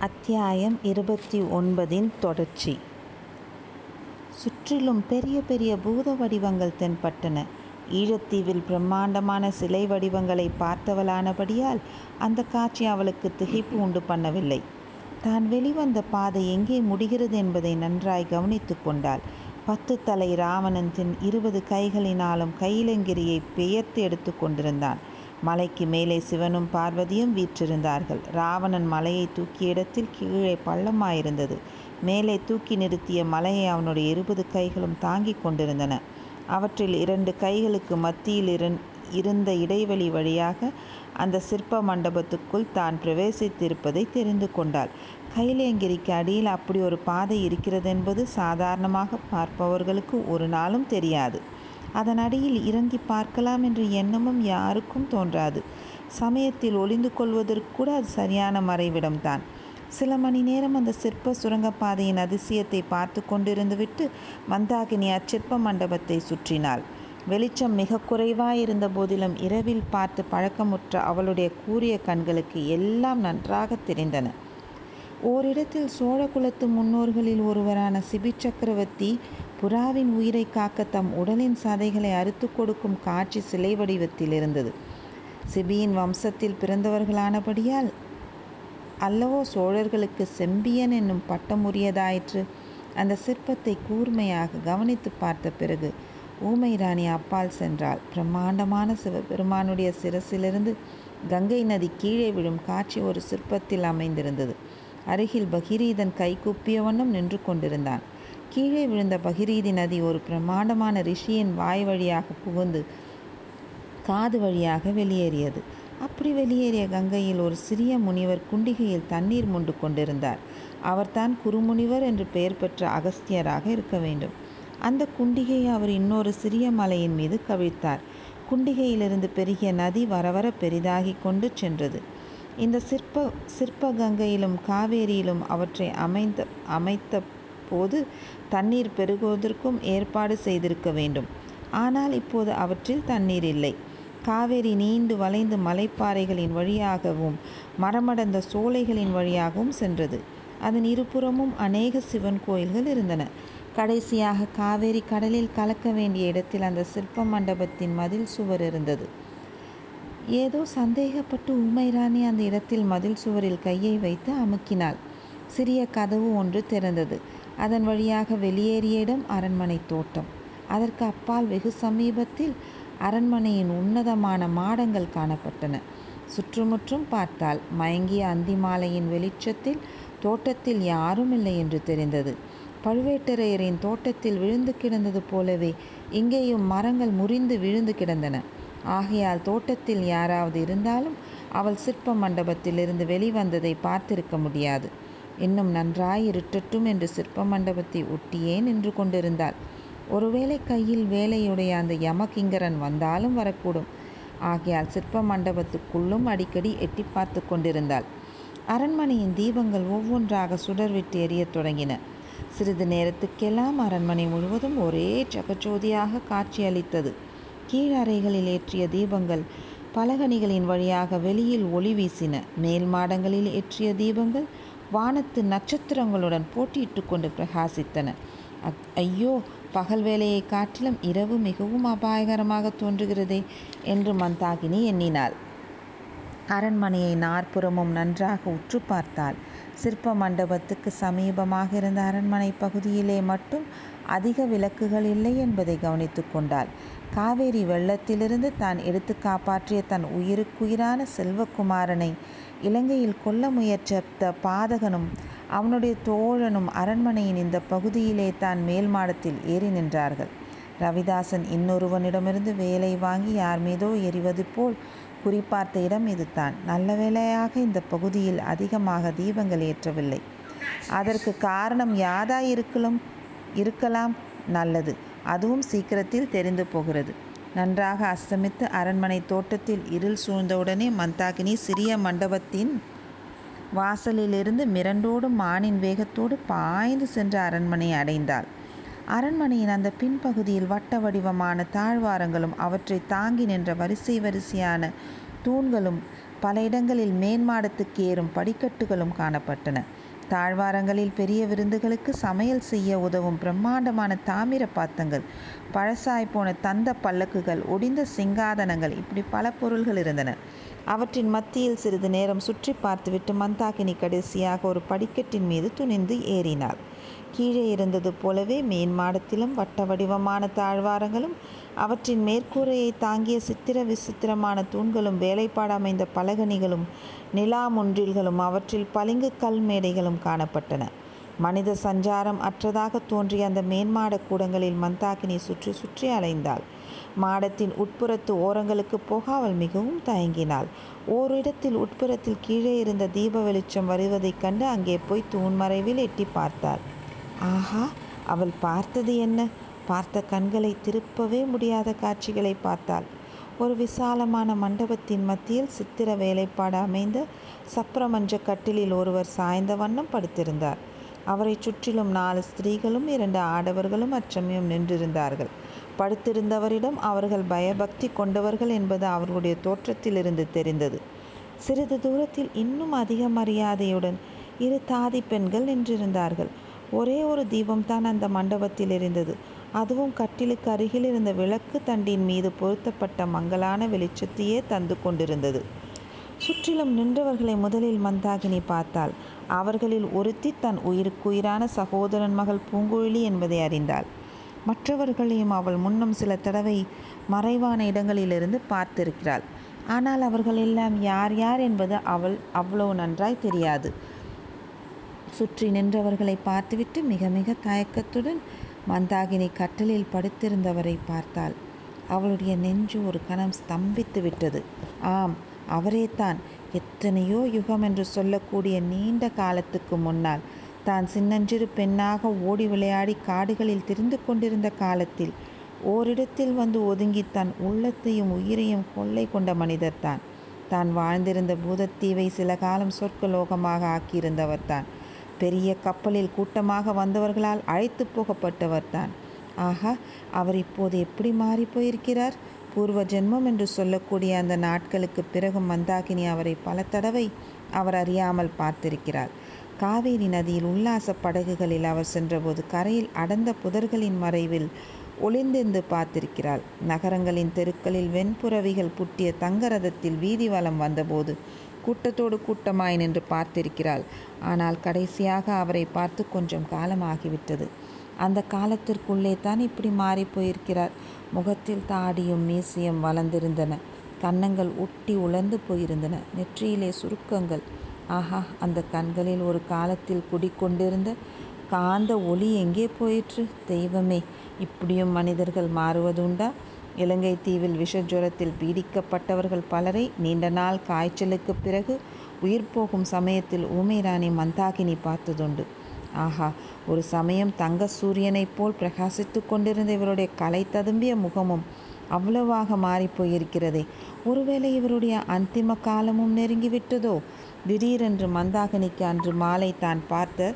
அத்தியாயம் இருபத்தி ஒன்பதின் தொடர்ச்சி. சுற்றிலும் பெரிய பெரிய பூத வடிவங்கள் தென்பட்டன. ஈழத்தீவில் பிரம்மாண்டமான சிலை வடிவங்களை பார்த்தவளானபடியால் அந்த காட்சி அவளுக்கு திகைப்பு உண்டு பண்ணவில்லை. தான் வெளிவந்த பாதை எங்கே முடிகிறது என்பதை நன்றாய் கவனித்து கொண்டாள். பத்து தலை ராவணன் தன் இருபது கைகளினாலும் கையிலங்கிரியை பெயர்த்து எடுத்து கொண்டிருந்தான். மலைக்கு மேலே சிவனும் பார்வதியும் வீற்றிருந்தார்கள். ராவணன் மலையை தூக்கிய இடத்தில் கீழே பள்ளமாயிருந்தது. மேலே தூக்கி நிறுத்திய மலையை அவனுடைய இருபது கைகளும் தாங்கிக் கொண்டிருந்தன. அவற்றில் இரண்டு கைகளுக்கு மத்தியில் இருந்த இடைவெளி வழியாக அந்த சிற்ப மண்டபத்துக்குள் தான் பிரவேசித்திருப்பதை தெரிந்து கொண்டாள். கைலேங்கிரிக்கு அடியில் அப்படி ஒரு பாதை இருக்கிறதென்பது சாதாரணமாக பார்ப்பவர்களுக்கு ஒரு நாளும் தெரியாது. அதன் அடியில் இறங்கி பார்க்கலாம் என்ற எண்ணமும் யாருக்கும் தோன்றாது. சமயத்தில் ஒளிந்து கொள்வதற்கு கூட அது சரியான மறைவிடம்தான். சில மணி நேரம் அந்த சிற்ப சுரங்கப்பாதையின் அதிசயத்தை பார்த்து கொண்டிருந்துவிட்டு மந்தாகினி அச்சிற்ப மண்டபத்தை சுற்றினாள். வெளிச்சம் மிக குறைவாயிருந்த போதிலும் இரவில் பார்த்து பழக்கமுற்ற அவளுடைய கூரிய கண்களுக்கு எல்லாம் நன்றாக தெரிந்தன. ஓரிடத்தில் சோழ குலத்து முன்னோர்களில் ஒருவரான சிபி சக்கரவர்த்தி புறாவின் உயிரை காக்க தம் உடலின் சதைகளை அறுத்து கொடுக்கும் காட்சி சிலை வடிவத்தில் இருந்தது சிபியின் வம்சத்தில் பிறந்தவர்களானபடியால் அல்லவோ சோழர்களுக்கு செம்பியன் என்னும் பட்டம் உரியதாயிற்று. அந்த சிற்பத்தை கூர்மையாக கவனித்து பார்த்த பிறகு ஊமை ராணி அப்பால் சென்றாள். பிரம்மாண்டமான சிவபெருமானுடைய சிரசிலிருந்து கங்கை நதி கீழே விழும் காட்சி ஒரு சிற்பத்தில் அமைந்திருந்தது. அருகில் பகிரீதன் கைகூப்பியவனும் நின்று கொண்டிருந்தான். கீழே விழுந்த பகிரீதி நதி ஒரு பிரமாண்டமான ரிஷியின் வாய் வழியாக புகுந்து காது வழியாக வெளியேறியது. அப்படி வெளியேறிய கங்கையில் ஒரு சிறிய முனிவர் குண்டிகையில் தண்ணீர் முண்டு கொண்டிருந்தார். அவர்தான் குருமுனிவர் என்று பெயர் பெற்ற அகஸ்தியராக இருக்க வேண்டும். அந்த குண்டிகையை அவர் இன்னொரு சிறிய மலையின் மீது கவிழ்த்தார். குண்டிகையிலிருந்து பெருகிய நதி வரவர பெரிதாகி கொண்டு சென்றது. இந்த சிற்ப சிற்பகங்கையிலும் காவேரியிலும் அவற்றை அமைந்த அமைத்த போது தண்ணீர் பெருகுவதற்கும் ஏற்பாடு செய்திருக்க வேண்டும். ஆனால் இப்போது அவற்றில் தண்ணீர் இல்லை. காவேரி நீண்டு வளைந்து மலைப்பாறைகளின் வழியாகவும் மரமடந்த சோலைகளின் வழியாகவும் சென்றது. அதன் இருபுறமும் அநேக சிவன் கோயில்கள் இருந்தன. கடைசியாக காவேரி கடலில் கலக்க வேண்டிய இடத்தில் அந்த சிற்ப மண்டபத்தின் மதில் சுவர் இருந்தது. ஏதோ சந்தேகப்பட்டு உமைராணி அந்த இடத்தில் மதில் சுவரில் கையை வைத்து அமுக்கினாள். சிறிய கதவு ஒன்று திறந்தது. அதன் வழியாக வெளியேறிய இடம் அரண்மனை தோட்டம். அதற்கு அப்பால் வெகு சமீபத்தில் அரண்மனையின் உன்னதமான மாடங்கள் காணப்பட்டன. சுற்றுமுற்றும் பார்த்தால் மயங்கிய அந்தி மாலையின் வெளிச்சத்தில் தோட்டத்தில் யாரும் இல்லை என்று தெரிந்தது. பழுவேட்டரையரின் தோட்டத்தில் விழுந்து கிடந்தது போலவே இங்கேயும் மரங்கள் முறிந்து விழுந்து கிடந்தன. ஆகையால் தோட்டத்தில் யாராவது இருந்தாலும் அவள் சிற்ப மண்டபத்திலிருந்து வெளிவந்ததை பார்த்திருக்க முடியாது. இன்னும் நன்றாய் இருட்டட்டும் என்று சிற்ப மண்டபத்தை ஒட்டியே நின்று கொண்டிருந்தாள். ஒருவேளை கையில் வேலையுடைய அந்த யமகிங்கரன் வந்தாலும் வரக்கூடும். ஆகையால் சிற்ப மண்டபத்துக்குள்ளும் அடிக்கடி எட்டி பார்த்து கொண்டிருந்தாள். அரண்மனையின் தீபங்கள் ஒவ்வொன்றாக சுடர்விட்டு எரியத் தொடங்கின. சிறிது நேரத்துக்கெல்லாம் அரண்மனை முழுவதும் ஒரே ஜகஜோதியாக காட்சியளித்தது. கீழறைகளில் ஏற்றிய தீபங்கள் பலகணிகளின் வழியாக வெளியில் ஒளி வீசின. மேல் மாடங்களில் ஏற்றிய தீபங்கள் வானத்து நட்சத்திரங்களுடன் போட்டியிட்டு கொண்டு பிரகாசித்தன. ஐயோ பகல் வேலையை காட்டிலும் இரவு மிகவும் அபாயகரமாக தோன்றுகிறதே என்று மந்தாகினி எண்ணினாள். அரண்மனையை நாற்புறமும் நன்றாக உற்று பார்த்தாள். சிற்ப மண்டபத்துக்கு சமீபமாக இருந்த அரண்மனை பகுதியிலே மட்டும் அதிக விளக்குகள் இல்லை என்பதை கவனித்து கொண்டாள். காவேரி வெள்ளத்திலிருந்து தான் எடுத்து காப்பாற்றிய தன் உயிருக்குயிரான செல்வகுமாரனை இலங்கையில் கொல்ல முயற்சித்த பாதகனும் அவனுடைய தோழனும் அரண்மனையின் இந்த பகுதியிலே தான் மேல் மாடத்தில் ஏறி நின்றார்கள். ரவிதாசன் இன்னொருவனிடமிருந்து வேலை வாங்கி யார் மீதோ எறிவது போல் குறிப்பார்த்த இடம் இதுதான். நல்ல வேலையாக இந்த பகுதியில் அதிகமாக தீபங்கள் ஏற்றவில்லை. அதற்கு காரணம் யாதாயிருக்கலாம்? இருக்கலாம். நல்லது. அதுவும் சீக்கிரத்தில் தெரிந்து போகிறது. நன்றாக அஸ்தமித்து அரண்மனை தோட்டத்தில் இருள் சூழ்ந்தவுடனே மந்தாகினி சிறிய மண்டபத்தின் வாசலிலிருந்து மிரண்டோடும் மானின் வேகத்தோடு பாய்ந்து சென்று அரண்மனையை அடைந்தாள். அரண்மனையின் அந்த பின்பகுதியில் வட்ட வடிவமான தாழ்வாரங்களும் அவற்றை தாங்கி நின்ற வரிசை வரிசையான தூண்களும் பல இடங்களில் மேன்மாடத்துக்கு ஏறும் படிக்கட்டுகளும் காணப்பட்டன. தாழ்வாரங்களில் பெரிய விருந்துகளுக்கு சமையல் செய்ய உதவும் பிரம்மாண்டமான தாமிர பாத்தங்கள் பழசாய் போன தந்த பல்லக்குகள் ஒடிந்த சிங்காதனங்கள் இப்படி பல பொருள்கள் இருந்தன. அவற்றின் மத்தியில் சிறிது நேரம் சுற்றி பார்த்துவிட்டு மந்தாகினி கடைசியாக ஒரு படிக்கட்டின் மீது துணிந்து ஏறினாள். கீழே இருந்தது போலவே மேன் மாடத்திலும் வட்ட வடிவமான தாழ்வாரங்களும் அவற்றின் மேற்கூரையை தாங்கிய சித்திர விசித்திரமான தூண்களும் வேலைப்பாடு அமைந்த பலகணிகளும் நிலா முன்றில்களும் அவற்றில் பளிங்கு கல் மேடைகளும் காணப்பட்டன. மனித சஞ்சாரம் அற்றதாக தோன்றிய அந்த மேன்மாட கூடங்களில் மந்தாகினி சுற்றி சுற்றி அலைந்தாள். மாடத்தின் உட்புறத்து ஓரங்களுக்கு போக அவள் மிகவும் தயங்கினாள். ஓரிடத்தில் உட்புறத்தில் கீழே இருந்த தீப வெளிச்சம் வருவதைக் கண்டு அங்கே போய் தூண்மறைவில் எட்டி பார்த்தாள். ஆஹா அவள் பார்த்தது என்ன? பார்த்த கண்களை திருப்பவே முடியாத காட்சிகளை பார்த்தாள். ஒரு விசாலமான மண்டபத்தின் மத்தியில் சித்திர வேலைப்பாடு அமைந்த சப்ரமஞ்ச கட்டிலில் ஒருவர் சாய்ந்த வண்ணம் படுத்திருந்தார். அவரை சுற்றிலும் நாலு ஸ்திரீகளும் இரண்டு ஆடவர்களும் அச்சமயம் நின்றிருந்தார்கள். படுத்திருந்தவரிடம் அவர்கள் பயபக்தி கொண்டவர்கள் என்பது அவர்களுடைய தோற்றத்திலிருந்து தெரிந்தது. சிறிது தூரத்தில் இன்னும் அதிக மரியாதையுடன் இரு தாதி பெண்கள் நின்றிருந்தார்கள். ஒரே ஒரு தீபம்தான் அந்த மண்டபத்தில் இருந்தது. அதுவும் கட்டிலுக்கு அருகில் இருந்த விளக்கு தண்டின் மீது பொருத்தப்பட்ட மங்கலான வெளிச்சத்தையே தந்து கொண்டிருந்தது. சுற்றிலும் நின்றவர்களை முதலில் மந்தாகினி பார்த்தாள். அவர்களில் ஒருத்தி தன் உயிருக்குயிரான சகோதரன் மகள் பூங்குழலி என்பதை அறிந்தாள். மற்றவர்களையும் அவள் முன்னும் சில தடவை மறைவான இடங்களிலிருந்து பார்த்திருக்கிறாள். ஆனால் அவர்கள் எல்லாம் யார் யார் என்பது அவள் அவ்வளவு நன்றாய் தெரியாது. சுற்றி நின்றவர்களை பார்த்துவிட்டு மிக மிக தயக்கத்துடன் மந்தாகினி கட்டலில் படுத்திருந்தவரை பார்த்தாள். அவளுடைய நெஞ்சு ஒரு கணம் ஸ்தம்பித்து விட்டது. ஆம் அவரேதான். எத்தனையோ யுகம் என்று சொல்லக்கூடிய நீண்ட காலத்துக்கு முன்னால் தான் சின்னஞ்சிறு பெண்ணாக ஓடி விளையாடி காடுகளில் திரிந்து கொண்டிருந்த காலத்தில் ஓரிடத்தில் வந்து ஒதுங்கி தன் உள்ளத்தையும் உயிரையும் கொள்ளை கொண்ட மனிதர்தான். தான் வாழ்ந்திருந்த பூதத்தீவை சில காலம் சொர்க்கலோகமாக ஆக்கியிருந்தவர்தான் பெரிய கப்பலில் கூட்டமாக வந்தவர்களால் அழைத்து போகப்பட்டவர்தான் ஆகா அவர் இப்போது எப்படி மாறி போயிருக்கிறார்? பூர்வ ஜென்மம் என்று சொல்லக்கூடிய அந்த நாட்களுக்கு பிறகு மந்தாகினி அவரை பல தடவை அவர் அறியாமல் பார்த்திருக்கிறார். காவேரி நதியில் உல்லாச படகுகளில் அவர் சென்றபோது கரையில் அடர்ந்த புதர்களின் மறைவில் ஒளிந்திருந்து பார்த்திருக்கிறாள் நகரங்களின் தெருக்களில் வெண்புறவிகள் புட்டிய தங்கரதத்தில் வீதி வலம் வந்தபோது கூட்டத்தோடு கூட்டமாய் நின்று பார்த்திருக்கிறாள். ஆனால் கடைசியாக அவரை பார்த்து கொஞ்சம் காலம் ஆகிவிட்டது அந்த காலத்திற்குள்ளே தான் இப்படி மாறி போயிருக்கிறார். முகத்தில் தாடியும் மீசியும் வளர்ந்திருந்தன. கன்னங்கள் ஒட்டி உலர்ந்து போயிருந்தன. நெற்றியிலே சுருக்கங்கள். ஆஹா அந்த கண்களில் ஒரு காலத்தில் குடிக்கொண்டிருந்த காந்த ஒளி எங்கே போயிற்று? தெய்வமே இப்படியும் மனிதர்கள் மாறுவதுண்டா? இலங்கை தீவில் விஷஜுரத்தில் பீடிக்கப்பட்டவர்கள் பலரை நீண்ட நாள் காய்ச்சலுக்கு பிறகு உயிர் போகும் சமயத்தில் ஊமை ராணி மந்தாகினி பார்த்ததுண்டு. ஆஹா ஒரு சமயம் தங்க சூரியனைப் போல் பிரகாசித்து கொண்டிருந்த இவருடைய கலை ததும்பிய முகமும் அவ்வளவாக மாறிப்போயிருக்கிறதே ஒருவேளை இவருடைய அந்திம காலமும் நெருங்கிவிட்டதோ? திடீரென்று மந்தாகினிக்கு அன்று மாலை தான் பார்த்த